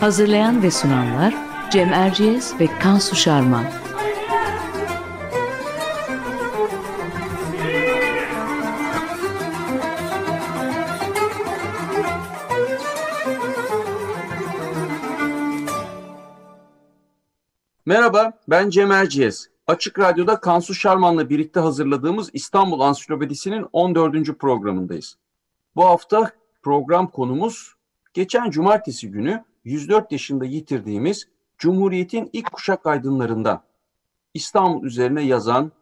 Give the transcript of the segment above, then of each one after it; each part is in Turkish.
Hazırlayan ve sunanlar Cem Erciyes ve Kansu Şarman. Merhaba, ben Cem Erciyes. Açık Radyo'da Kansu Şarman'la birlikte hazırladığımız İstanbul Ansiklopedisi'nin 14. programındayız. Bu hafta program konumuz geçen cumartesi günü 104 yaşında yitirdiğimiz Cumhuriyet'in ilk kuşak aydınlarından İstanbul üzerine yazan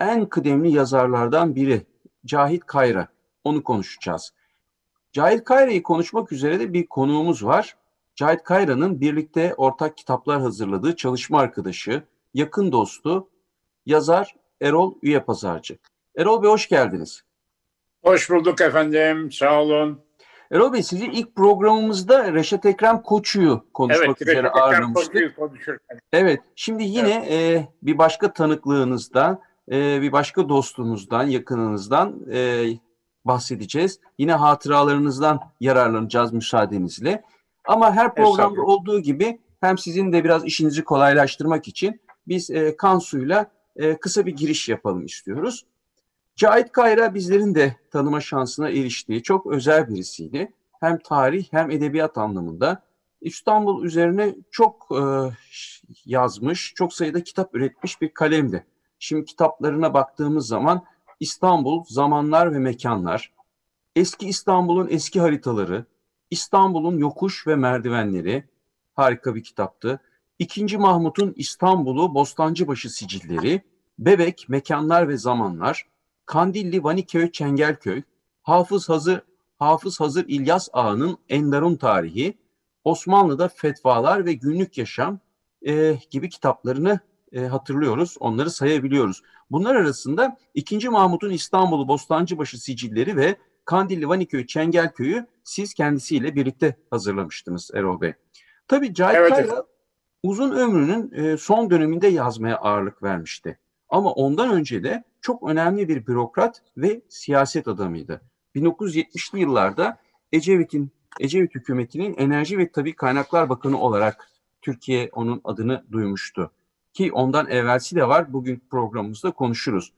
en kıdemli yazarlardan biri Cahit Kayra. Onu konuşacağız. Cahit Kayra'yı konuşmak üzere de bir konuğumuz var. Cahit Kayra'nın birlikte ortak kitaplar hazırladığı çalışma arkadaşı, yakın dostu, yazar Erol Üyepazarcı. Erol Bey hoş geldiniz. Hoş bulduk efendim, sağ olun. Erol Bey sizi ilk programımızda Reşat Ekrem Koçu'yu konuşmak evet, üzere Reşat ağırlamıştık. Evet, şimdi yine evet. E, bir başka tanıklığınızdan, e, bir başka dostunuzdan, yakınınızdan e, bahsedeceğiz. Yine hatıralarınızdan yararlanacağız müsaadenizle. Ama her programda olduğu gibi hem sizin de biraz işinizi kolaylaştırmak için biz e, Kansu'yla e, kısa bir giriş yapalım istiyoruz. Cahit Kayra bizlerin de tanıma şansına eriştiği çok özel birisiydi. Hem tarih hem edebiyat anlamında. İstanbul üzerine çok e, yazmış, çok sayıda kitap üretmiş bir kalemdi. Şimdi kitaplarına baktığımız zaman İstanbul, Zamanlar ve Mekanlar, Eski İstanbul'un eski haritaları, İstanbul'un yokuş ve merdivenleri, harika bir kitaptı. İkinci Mahmut'un İstanbul'u Bostancıbaşı sicilleri, Bebek, Mekanlar ve Zamanlar, Kandilli Vaniköy Çengelköy, Hafız Hazır Hafız Hazır İlyas Ağa'nın Endarun Tarihi, Osmanlı'da Fetvalar ve Günlük Yaşam e, gibi kitaplarını e, hatırlıyoruz, onları sayabiliyoruz. Bunlar arasında 2. Mahmut'un İstanbul'u Bostancıbaşı sicilleri ve Kandilli Vaniköy Çengelköy'ü siz kendisiyle birlikte hazırlamıştınız Erol Bey. Tabii Cahit evet, Kayra uzun ömrünün e, son döneminde yazmaya ağırlık vermişti. Ama ondan önce de çok önemli bir bürokrat ve siyaset adamıydı. 1970'li yıllarda Ecevit'in Ecevit hükümetinin Enerji ve Tabi Kaynaklar Bakanı olarak Türkiye onun adını duymuştu. Ki ondan evvelsi de var. Bugün programımızda konuşuruz.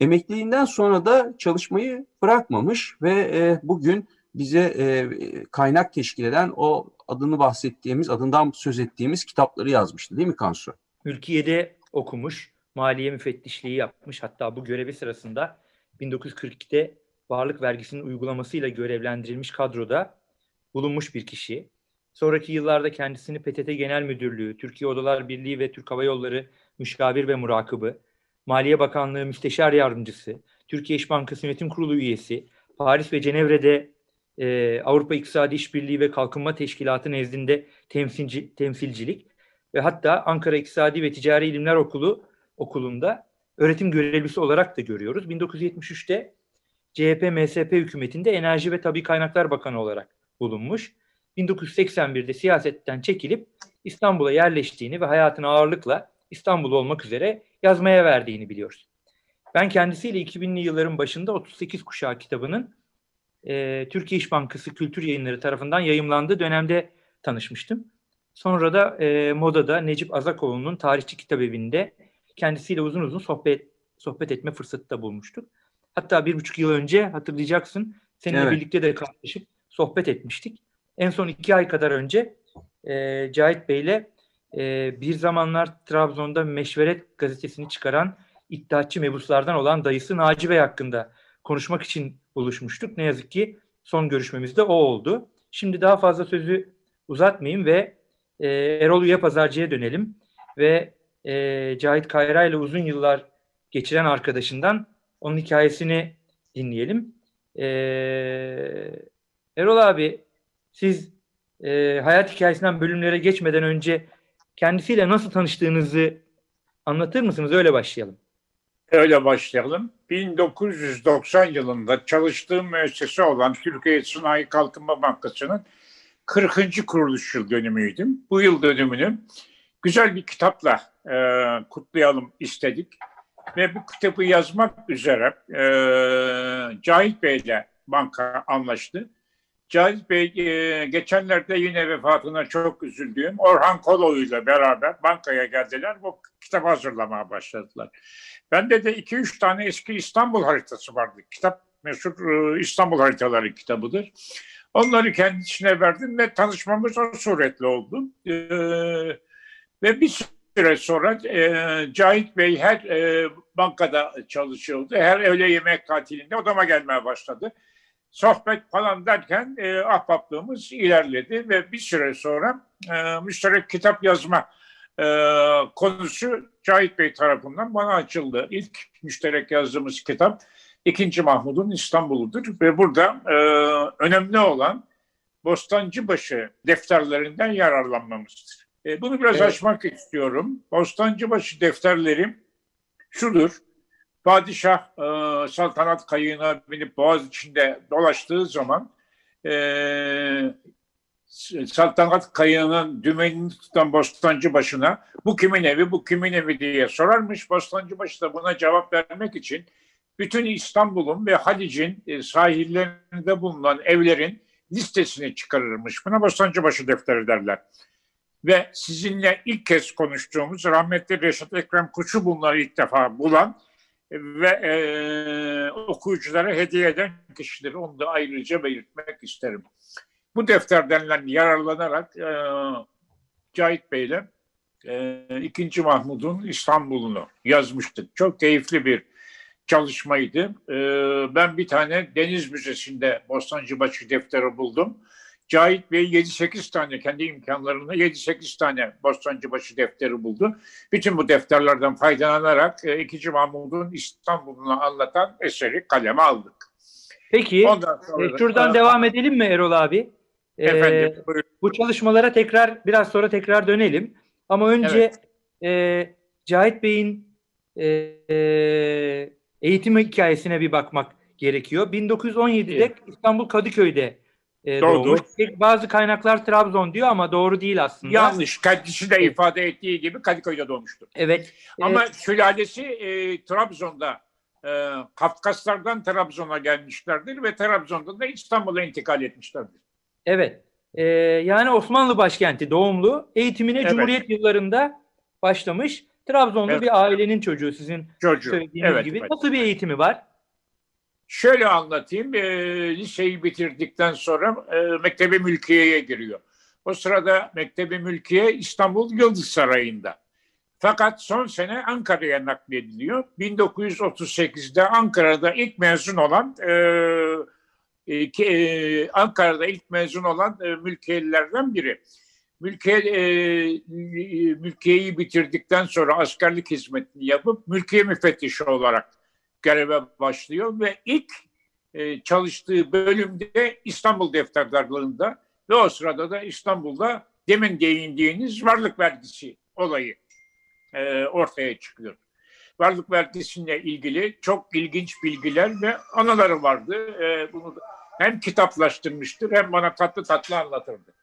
Emekliliğinden sonra da çalışmayı bırakmamış ve e, bugün bize e, kaynak teşkil eden o adını bahsettiğimiz, adından söz ettiğimiz kitapları yazmıştı değil mi Kansu? Ülkiye'de okumuş, maliye müfettişliği yapmış. Hatta bu görevi sırasında 1942'de varlık vergisinin uygulamasıyla görevlendirilmiş kadroda bulunmuş bir kişi. Sonraki yıllarda kendisini PTT Genel Müdürlüğü, Türkiye Odalar Birliği ve Türk Hava Yolları Müşavir ve Murakabı, Maliye Bakanlığı Müsteşar Yardımcısı, Türkiye İş Bankası Yönetim Kurulu üyesi, Paris ve Cenevre'de e, Avrupa İktisadi İşbirliği ve Kalkınma Teşkilatı nezdinde temsilci, temsilcilik ve hatta Ankara İktisadi ve Ticari İlimler Okulu okulunda öğretim görevlisi olarak da görüyoruz. 1973'te CHP-MSP hükümetinde Enerji ve Tabi Kaynaklar Bakanı olarak bulunmuş. 1981'de siyasetten çekilip İstanbul'a yerleştiğini ve hayatını ağırlıkla İstanbul olmak üzere yazmaya verdiğini biliyoruz. Ben kendisiyle 2000'li yılların başında 38 kuşağı kitabının e, Türkiye İş Bankası Kültür Yayınları tarafından yayımlandığı dönemde tanışmıştım. Sonra da e, Moda'da Necip Azakoğlu'nun Tarihçi Kitap Evi'nde kendisiyle uzun uzun sohbet sohbet etme fırsatı da bulmuştuk. Hatta bir buçuk yıl önce hatırlayacaksın seninle evet. birlikte de karşılaşıp sohbet etmiştik. En son iki ay kadar önce e, Cahit Bey'le e, bir zamanlar Trabzon'da Meşveret gazetesini çıkaran iddiatçı mebuslardan olan dayısı Naci Bey hakkında konuşmak için buluşmuştuk. Ne yazık ki son görüşmemiz de o oldu. Şimdi daha fazla sözü uzatmayayım ve e, Erol Üye Pazarcı'ya dönelim ve e, Cahit Kayra ile uzun yıllar geçiren arkadaşından onun hikayesini dinleyelim. Ee, Erol abi siz e, hayat hikayesinden bölümlere geçmeden önce kendisiyle nasıl tanıştığınızı anlatır mısınız? Öyle başlayalım. Öyle başlayalım. 1990 yılında çalıştığım müessese olan Türkiye Sanayi Kalkınma Bankası'nın 40. kuruluş yıl dönümüydüm. Bu yıl dönümünü güzel bir kitapla e, kutlayalım istedik. Ve bu kitabı yazmak üzere e, Cahit Bey ile banka anlaştı. Cahit Bey e, geçenlerde yine vefatına çok üzüldüğüm Orhan Koloğlu ile beraber bankaya geldiler. Bu kitabı hazırlamaya başladılar. Bende de iki üç tane eski İstanbul haritası vardı. Kitap meşhur e, İstanbul haritaları kitabıdır. Onları kendisine verdim ve tanışmamız o suretle oldu. E, ve bir süre sonra e, Cahit Bey her e, bankada çalışıyordu. Her öğle yemek tatilinde odama gelmeye başladı. Sohbet falan derken e, ahbaplığımız ilerledi ve bir süre sonra e, müşterek kitap yazma e, konusu Cahit Bey tarafından bana açıldı. İlk müşterek yazdığımız kitap İkinci Mahmud'un İstanbul'udur ve burada e, önemli olan Bostancıbaşı defterlerinden yararlanmamızdır. E, bunu biraz evet. açmak istiyorum. Bostancıbaşı defterleri şudur. Padişah e, saltanat kayığına binip boğaz içinde dolaştığı zaman e, saltanat kayığının dümenini tutan Bostancı başına bu kimin evi bu kimin evi diye sorarmış. Bostancı başı da buna cevap vermek için bütün İstanbul'un ve Halic'in e, sahillerinde bulunan evlerin listesini çıkarırmış. Buna Bostancıbaşı defteri derler. Ve sizinle ilk kez konuştuğumuz rahmetli Reşat Ekrem Kuşu bunları ilk defa bulan ve e, okuyuculara hediye eden kişileri onu da ayrıca belirtmek isterim. Bu defterden yararlanarak e, Cahit Bey'le e, 2. Mahmud'un İstanbul'unu yazmıştık. Çok keyifli bir çalışmaydı. E, ben bir tane Deniz Müzesi'nde Bostancıbaşı defteri buldum. Cahit Bey 7-8 tane kendi imkanlarında 7-8 tane Bostancıbaşı defteri buldu. Bütün bu defterlerden faydalanarak 2. E, Mahmud'un İstanbul'unu anlatan eseri kaleme aldık. Peki e, şuradan devam edelim mi Erol abi? Efendim, ee, bu çalışmalara tekrar biraz sonra tekrar dönelim. Ama önce evet. e, Cahit Bey'in e, e, eğitim hikayesine bir bakmak gerekiyor. 1917'de evet. İstanbul Kadıköy'de e, doğmuş. Bazı kaynaklar Trabzon diyor ama doğru değil aslında. Yanlış. Kendisi de evet. ifade ettiği gibi Kadıköy'de doğmuştur. Evet. Ama evet. sülalesi e, Trabzon'da e, Kafkaslardan Trabzon'a gelmişlerdir ve Trabzon'da da İstanbul'a intikal etmişlerdir. Evet. Ee, yani Osmanlı başkenti doğumlu. Eğitimine evet. Cumhuriyet yıllarında başlamış. Trabzonlu evet. bir ailenin çocuğu sizin çocuğu. söylediğiniz evet, gibi. Evet. Nasıl bir eğitimi var? Şöyle anlatayım. E, liseyi bitirdikten sonra e, Mektebi Mülkiye'ye giriyor. O sırada Mektebi Mülkiye İstanbul Yıldız Sarayı'nda. Fakat son sene Ankara'ya naklediliyor. 1938'de Ankara'da ilk mezun olan e, e, ki, e, Ankara'da ilk mezun olan e, mülkiyelilerden biri. Mülkiye, e, mülkiyeyi bitirdikten sonra askerlik hizmetini yapıp mülkiye müfettişi olarak göreve başlıyor ve ilk e, çalıştığı bölümde İstanbul defterdarlığında ve o sırada da İstanbul'da demin değindiğiniz varlık vergisi olayı e, ortaya çıkıyor. Varlık vergisiyle ilgili çok ilginç bilgiler ve anıları vardı. E, bunu hem kitaplaştırmıştır hem bana tatlı tatlı anlatırdı.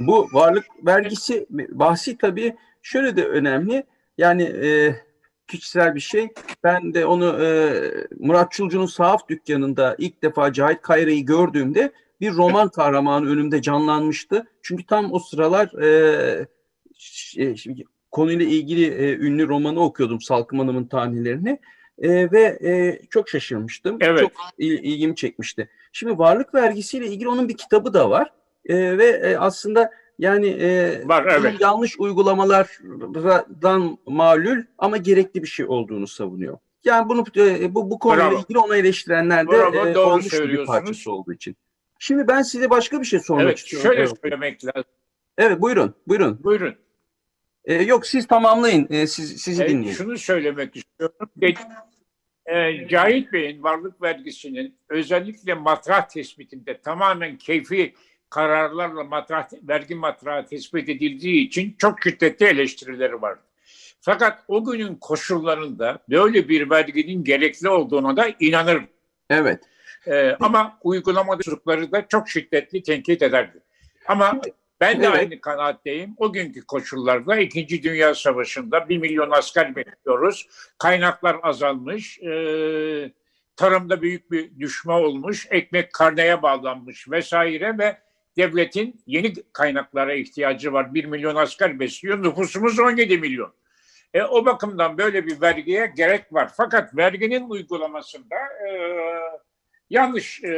Bu varlık vergisi bahsi tabii şöyle de önemli. Yani e, kişisel bir şey. Ben de onu e, Murat Çulcu'nun sahaf dükkanında ilk defa Cahit Kayra'yı gördüğümde bir roman kahramanı önümde canlanmıştı. Çünkü tam o sıralar e, şey, konuyla ilgili e, ünlü romanı okuyordum Salkım Hanım'ın tanelerini. E, ve e, çok şaşırmıştım. Evet. Çok il, ilgimi çekmişti. Şimdi varlık vergisiyle ilgili onun bir kitabı da var. E, ve e, aslında yani e, var, evet. yanlış uygulamalardan malul ama gerekli bir şey olduğunu savunuyor. Yani bunu e, bu bu konuyla Bravo. ilgili ona eleştirenler de Bravo, e, olmuş bir parçası olduğu için. Şimdi ben size başka bir şey sormak evet, istiyorum. Şöyle evet. söylemek lazım. Evet buyurun buyurun. Buyurun. E, yok siz tamamlayın. E, siz, sizi evet, dinleyin. Şunu söylemek istiyorum. e, Cahit Bey'in varlık vergisinin özellikle matrah tespitinde tamamen keyfi kararlarla matrah, vergi matrahı tespit edildiği için çok şiddetli eleştirileri vardı. Fakat o günün koşullarında böyle bir verginin gerekli olduğuna da inanır. Evet. Ee, ama uygulamada çocukları da çok şiddetli tenkit ederdi. Ama ben de evet. aynı kanaatteyim. O günkü koşullarda İkinci Dünya Savaşı'nda bir milyon asker bekliyoruz. Kaynaklar azalmış. E, tarımda büyük bir düşme olmuş. Ekmek karneye bağlanmış vesaire ve devletin yeni kaynaklara ihtiyacı var. Bir milyon asker besliyor. Nüfusumuz 17 milyon. E, o bakımdan böyle bir vergiye gerek var. Fakat verginin uygulamasında e, yanlış e,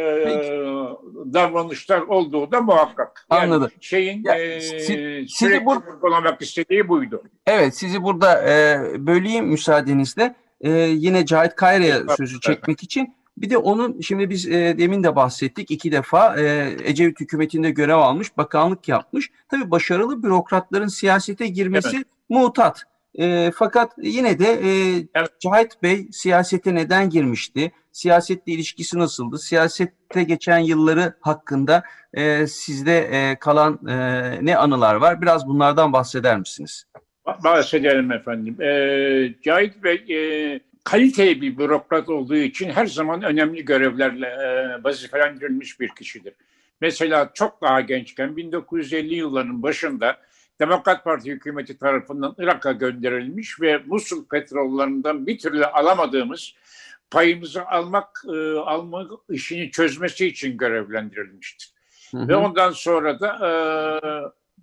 davranışlar olduğu da muhakkak. Yani Anladım. Şeyin ya, e, siz, sizi bur- uygulamak istediği buydu. Evet sizi burada e, böleyim müsaadenizle. E, yine Cahit Kayra'ya sözü çekmek için. Bir de onun şimdi biz e, demin de bahsettik iki defa e, Ecevit hükümetinde görev almış, bakanlık yapmış. Tabii başarılı bürokratların siyasete girmesi evet. mutat. E, fakat yine de e, evet. Cahit Bey siyasete neden girmişti? Siyasetle ilişkisi nasıldı? Siyasette geçen yılları hakkında e, sizde e, kalan e, ne anılar var? Biraz bunlardan bahseder misiniz? Bahsedelim efendim. E, Cahit Bey e, kaliteli bir bürokrat olduğu için her zaman önemli görevlerle e, vazifelendirilmiş bir kişidir. Mesela çok daha gençken 1950 yılların başında Demokrat Parti hükümeti tarafından Irak'a gönderilmiş ve Musul petrollarından bir türlü alamadığımız payımızı almak e, almak işini çözmesi için görevlendirilmiştir. Hı hı. Ve ondan sonra da e,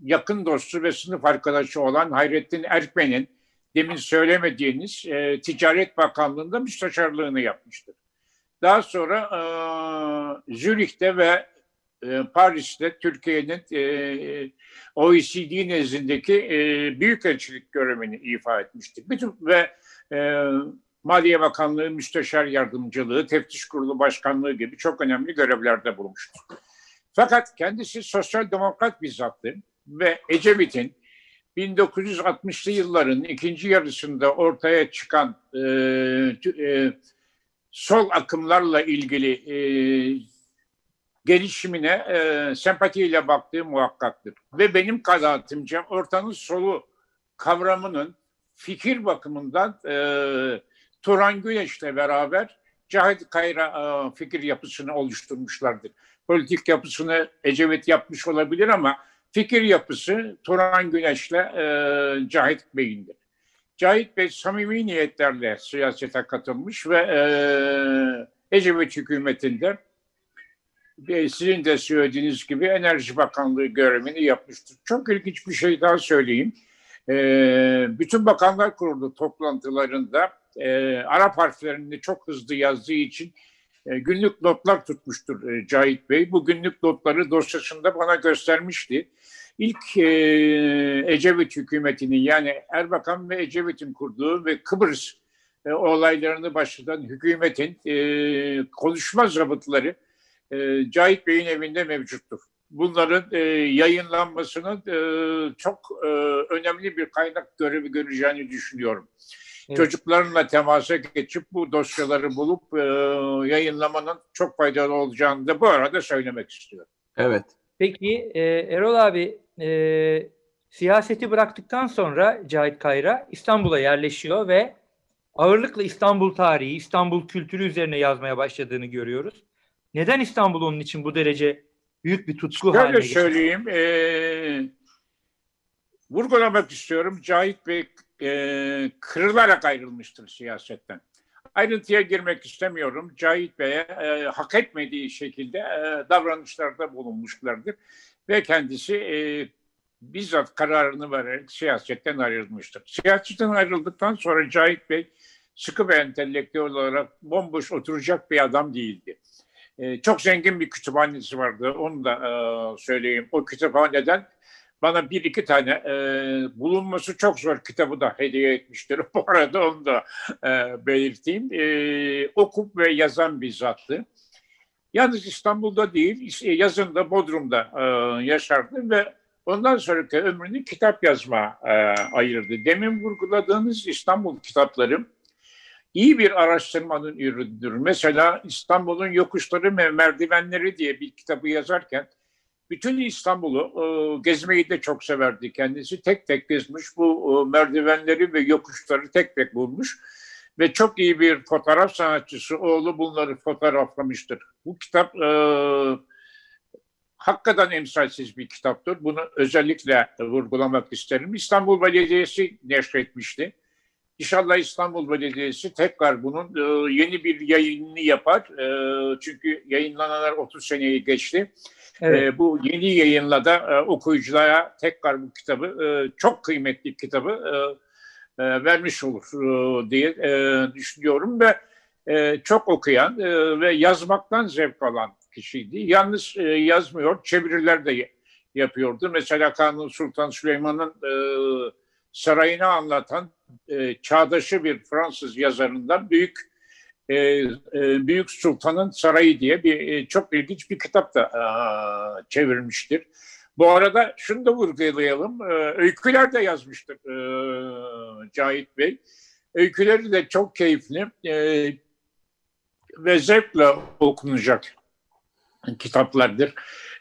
yakın dostu ve sınıf arkadaşı olan Hayrettin Erkmen'in demin söylemediğiniz e, Ticaret Bakanlığı'nda müsteşarlığını yapmıştır. Daha sonra e, Zürih'te ve e, Paris'te Türkiye'nin e, OECD nezdindeki e, büyükelçilik görevini ifa etmiştir. Bütün ve e, Maliye Bakanlığı Müsteşar Yardımcılığı, Teftiş Kurulu Başkanlığı gibi çok önemli görevlerde bulunmuştur. Fakat kendisi sosyal demokrat bir zattı ve Ecevit'in 1960'lı yılların ikinci yarısında ortaya çıkan e, e, sol akımlarla ilgili e, gelişimine e, sempatiyle baktığı muhakkaktır. Ve benim kanaatimce ortanın solu kavramının fikir bakımından e, Turan Güneş'le beraber Cahit Kayra e, fikir yapısını oluşturmuşlardır. Politik yapısını Ecevit yapmış olabilir ama fikir yapısı Turan Güneş'le e, Cahit Bey'indir. Cahit Bey samimi niyetlerle siyasete katılmış ve e, Ecevit hükümetinde sizin de söylediğiniz gibi Enerji Bakanlığı görevini yapmıştır. Çok ilginç bir şey daha söyleyeyim. E, bütün Bakanlar Kurulu toplantılarında e, Arap harflerini çok hızlı yazdığı için e, günlük notlar tutmuştur e, Cahit Bey. Bu günlük notları dosyasında bana göstermişti. İlk e, Ecevit hükümetinin yani Erbakan ve Ecevit'in kurduğu ve Kıbrıs e, olaylarını başlatan hükümetin e, konuşma zabıtları e, Cahit Bey'in evinde mevcuttur. Bunların e, yayınlanmasının e, çok e, önemli bir kaynak görevi göreceğini düşünüyorum. Evet. Çocuklarla temasa geçip bu dosyaları bulup e, yayınlamanın çok faydalı olacağını da bu arada söylemek istiyorum. Evet. Peki e, Erol abi e, siyaseti bıraktıktan sonra Cahit Kayra İstanbul'a yerleşiyor ve ağırlıkla İstanbul tarihi, İstanbul kültürü üzerine yazmaya başladığını görüyoruz. Neden İstanbul onun için bu derece büyük bir tutku Şöyle haline getirdi? söyleyeyim. E, vurgulamak istiyorum. Cahit Bey e, kırılarak ayrılmıştır siyasetten. Ayrıntıya girmek istemiyorum. Cahit Bey'e e, hak etmediği şekilde e, davranışlarda bulunmuşlardır. Ve kendisi e, bizzat kararını vererek siyasetten ayrılmıştır. Siyasetten ayrıldıktan sonra Cahit Bey sıkı ve entelektüel olarak bomboş oturacak bir adam değildi. E, çok zengin bir kütüphanesi vardı. Onu da e, söyleyeyim. O kütüphaneden bana bir iki tane e, bulunması çok zor kitabı da hediye etmiştir. Bu arada onu da e, belirteyim. E, okup ve yazan bir zattı. Yalnız İstanbul'da değil, yazın da Bodrum'da e, yaşardı ve ondan sonraki ömrünü kitap yazma e, ayırdı. Demin vurguladığınız İstanbul kitapları iyi bir araştırmanın ürünüdür. Mesela İstanbul'un Yokuşları ve Merdivenleri diye bir kitabı yazarken bütün İstanbul'u e, gezmeyi de çok severdi kendisi. Tek tek gezmiş bu e, merdivenleri ve yokuşları tek tek bulmuş. Ve çok iyi bir fotoğraf sanatçısı oğlu bunları fotoğraflamıştır. Bu kitap e, hakikaten emsalsiz bir kitaptır. Bunu özellikle vurgulamak isterim. İstanbul Belediyesi neşretmişti. İnşallah İstanbul Belediyesi tekrar bunun e, yeni bir yayınını yapar. E, çünkü yayınlananlar 30 seneyi geçti. Evet. E, bu yeni yayınla da e, okuyuculara tekrar bu kitabı, e, çok kıymetli kitabı e, e, vermiş olur e, diye e, düşünüyorum ve e, çok okuyan e, ve yazmaktan zevk alan kişiydi. Yalnız e, yazmıyor, çeviriler de yapıyordu. Mesela Kanuni Sultan Süleyman'ın e, sarayını anlatan e, çağdaşı bir Fransız yazarından Büyük e, e, Büyük Sultan'ın Sarayı diye bir e, çok ilginç bir kitap da e, çevirmiştir. Bu arada şunu da vurgulayalım. E, öyküler de yazmıştır e, Cahit Bey. Öyküleri de çok keyifli e, ve zevkle okunacak kitaplardır.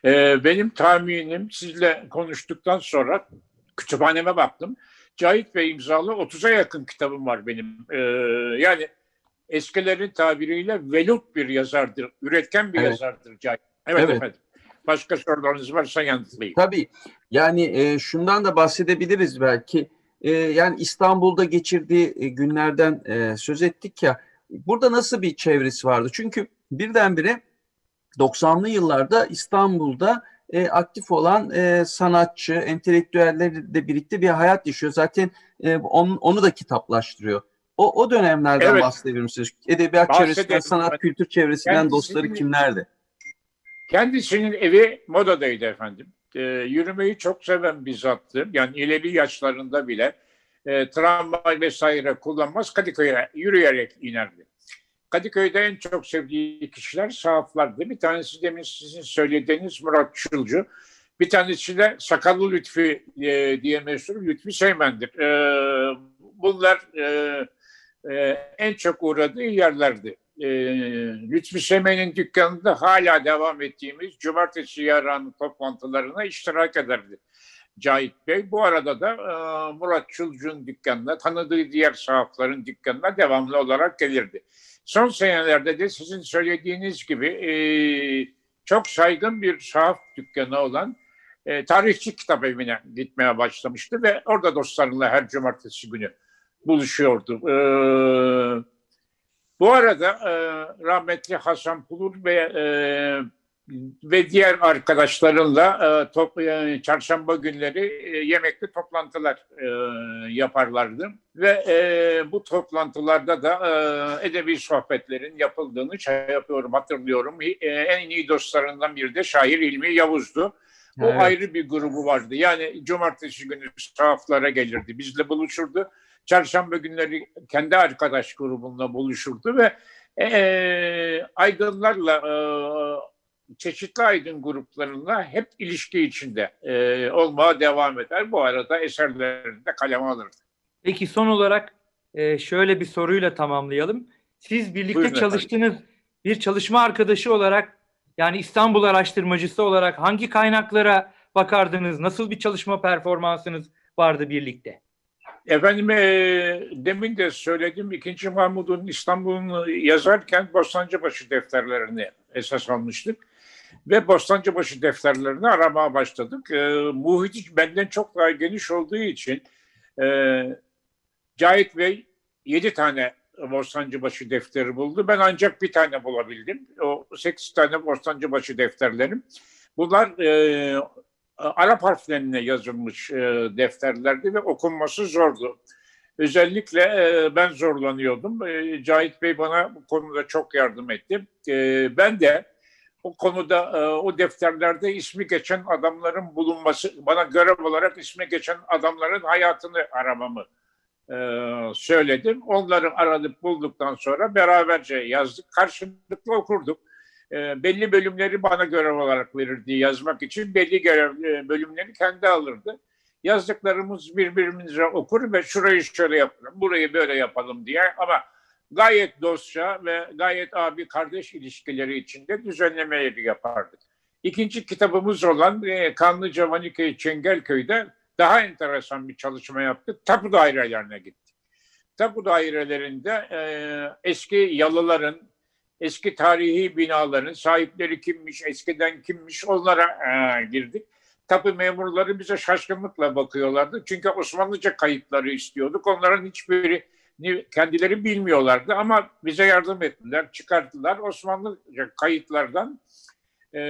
E, benim tahminim sizle konuştuktan sonra kütüphaneme baktım. Cahit Bey imzalı 30'a yakın kitabım var benim. Ee, yani eskilerin tabiriyle velut bir yazardır, üretken bir evet. yazardır Cahit. Evet, evet efendim. Başka sorularınız varsa yanıtlayayım. Tabii. Yani e, şundan da bahsedebiliriz belki. E, yani İstanbul'da geçirdiği e, günlerden e, söz ettik ya. Burada nasıl bir çevresi vardı? Çünkü birdenbire 90'lı yıllarda İstanbul'da e, aktif olan e, sanatçı, entelektüellerle birlikte bir hayat yaşıyor. Zaten e, onu, onu da kitaplaştırıyor. O, o dönemlerden evet. bahsedebilir misiniz? Edebiyat çevresinden, sanat, kültür çevresinden Kendisinin, dostları kimlerdi? Kendisinin evi modadaydı efendim. E, yürümeyi çok seven bir zattı. Yani ileri yaşlarında bile e, tramvay vesaire kullanmaz. Kadıköy'e yürüyerek inerdi. Kadıköy'de en çok sevdiği kişiler sahaflardı. Bir tanesi demin sizin söylediğiniz Murat Çulcu. Bir tanesi de Sakallı Lütfi e, diye meşhur Lütfi Seymen'dir. E, bunlar e, e, en çok uğradığı yerlerdi. E, Lütfi Seymen'in dükkanında hala devam ettiğimiz cumartesi yarın toplantılarına iştirak ederdi. Cahit Bey. Bu arada da e, Murat Çulcu'nun dükkanına, tanıdığı diğer sahafların dükkanına devamlı olarak gelirdi. Son senelerde de sizin söylediğiniz gibi e, çok saygın bir sahaf dükkanı olan e, tarihçi kitap evine gitmeye başlamıştı ve orada dostlarıyla her cumartesi günü buluşuyordu. E, bu arada e, rahmetli Hasan Pulur ve e, ve diğer arkadaşlarınla e, top, e, çarşamba günleri e, yemekli toplantılar e, yaparlardı ve e, bu toplantılarda da e, edebi sohbetlerin yapıldığını şey yapıyorum hatırlıyorum. E, en iyi dostlarından biri de şair İlmi Yavuz'du. O evet. ayrı bir grubu vardı. Yani cumartesi günü sahaflara gelirdi, bizle buluşurdu. Çarşamba günleri kendi arkadaş grubunla buluşurdu ve e, aydınlarla e, çeşitli aydın gruplarında hep ilişki içinde e, olmaya devam eder. Bu arada eserlerini de kaleme alırdı. Peki son olarak e, şöyle bir soruyla tamamlayalım. Siz birlikte Buyurun çalıştığınız efendim. bir çalışma arkadaşı olarak yani İstanbul araştırmacısı olarak hangi kaynaklara bakardınız? Nasıl bir çalışma performansınız vardı birlikte? Efendim e, demin de söyledim ikinci Mahmud'un İstanbul'un yazarken Bostancıbaşı defterlerini esas almıştık ve Bostancıbaşı defterlerini aramaya başladık. E, muhit benden çok daha geniş olduğu için e, Cahit Bey yedi tane Bostancıbaşı defteri buldu. Ben ancak bir tane bulabildim. O sekiz tane Bostancıbaşı defterlerim. Bunlar e, Arap harflerine yazılmış e, defterlerdi ve okunması zordu. Özellikle e, ben zorlanıyordum. E, Cahit Bey bana bu konuda çok yardım etti. E, ben de o konuda e, o defterlerde ismi geçen adamların bulunması, bana görev olarak ismi geçen adamların hayatını aramamı e, söyledim. Onları aradık bulduktan sonra beraberce yazdık. Karşılıklı okurduk. E, belli bölümleri bana görev olarak verirdi yazmak için. Belli görev, bölümleri kendi alırdı. Yazdıklarımız birbirimize okur ve şurayı şöyle yapalım, burayı böyle yapalım diye ama gayet dostça ve gayet abi kardeş ilişkileri içinde düzenlemeleri yapardık. İkinci kitabımız olan e, Kanlıca Maniköy Çengelköy'de daha enteresan bir çalışma yaptık. Tapu dairelerine gittik. Tapu dairelerinde e, eski yalıların, eski tarihi binaların sahipleri kimmiş, eskiden kimmiş onlara e, girdik. Tapu memurları bize şaşkınlıkla bakıyorlardı. Çünkü Osmanlıca kayıtları istiyorduk. Onların hiçbiri kendileri bilmiyorlardı ama bize yardım ettiler, çıkarttılar. Osmanlıca kayıtlardan e,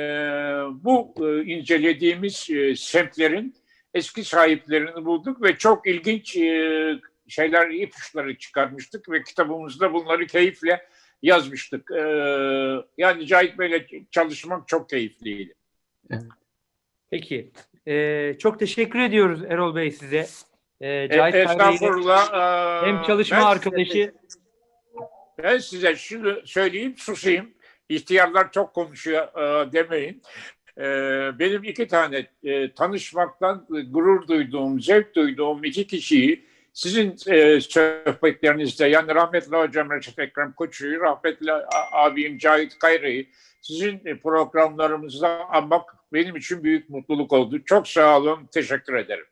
bu e, incelediğimiz e, semtlerin eski sahiplerini bulduk ve çok ilginç e, şeyler, ipuçları çıkarmıştık ve kitabımızda bunları keyifle yazmıştık. E, yani Cahit Bey'le çalışmak çok keyifliydi. Peki. Ee, çok teşekkür ediyoruz Erol Bey size. Ee, Cahit e, estağfurullah. E, hem çalışma ben arkadaşı. Size, ben size şunu söyleyeyim, susayım. İhtiyarlar çok konuşuyor e, demeyin. E, benim iki tane e, tanışmaktan gurur duyduğum, zevk duyduğum iki kişiyi sizin e, sohbetlerinizde yani rahmetli hocam Reşat Ekrem Koçu'yu, rahmetli abim Cahit Kayra'yı sizin programlarımızda anmak benim için büyük mutluluk oldu. Çok sağ olun, teşekkür ederim.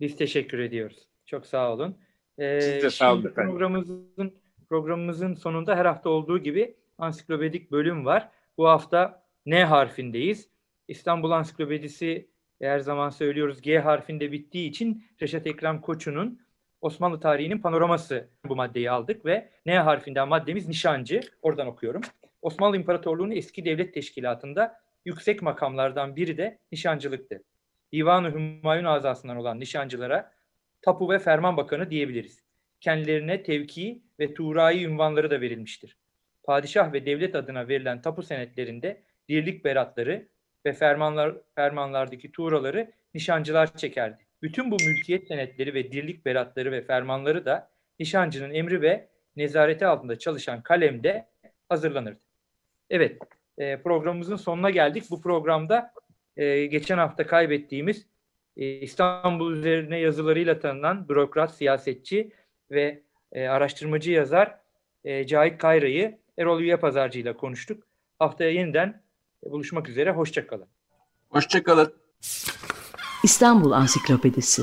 Biz teşekkür ediyoruz. Çok sağ olun. Ee, Siz de sağ olun efendim. Programımızın, programımızın sonunda her hafta olduğu gibi ansiklopedik bölüm var. Bu hafta N harfindeyiz. İstanbul Ansiklopedisi her zaman söylüyoruz G harfinde bittiği için Reşat Ekrem Koçu'nun Osmanlı tarihinin panoraması bu maddeyi aldık ve N harfinden maddemiz nişancı. Oradan okuyorum. Osmanlı İmparatorluğu'nun eski devlet teşkilatında yüksek makamlardan biri de nişancılıktı. Divan-ı Hümayun azasından olan nişancılara tapu ve ferman bakanı diyebiliriz. Kendilerine tevki ve tuğrai ünvanları da verilmiştir. Padişah ve devlet adına verilen tapu senetlerinde dirlik beratları ve fermanlar, fermanlardaki tuğraları nişancılar çekerdi. Bütün bu mülkiyet senetleri ve dirlik beratları ve fermanları da nişancının emri ve nezareti altında çalışan kalemde hazırlanırdı. Evet, e, programımızın sonuna geldik. Bu programda e, geçen hafta kaybettiğimiz e, İstanbul üzerine yazılarıyla tanınan bürokrat, siyasetçi ve e, araştırmacı yazar e, Cahit Kayra'yı Erol Üye Pazarcı ile konuştuk. Haftaya yeniden buluşmak üzere. Hoşçakalın. Hoşçakalın. İstanbul Ansiklopedisi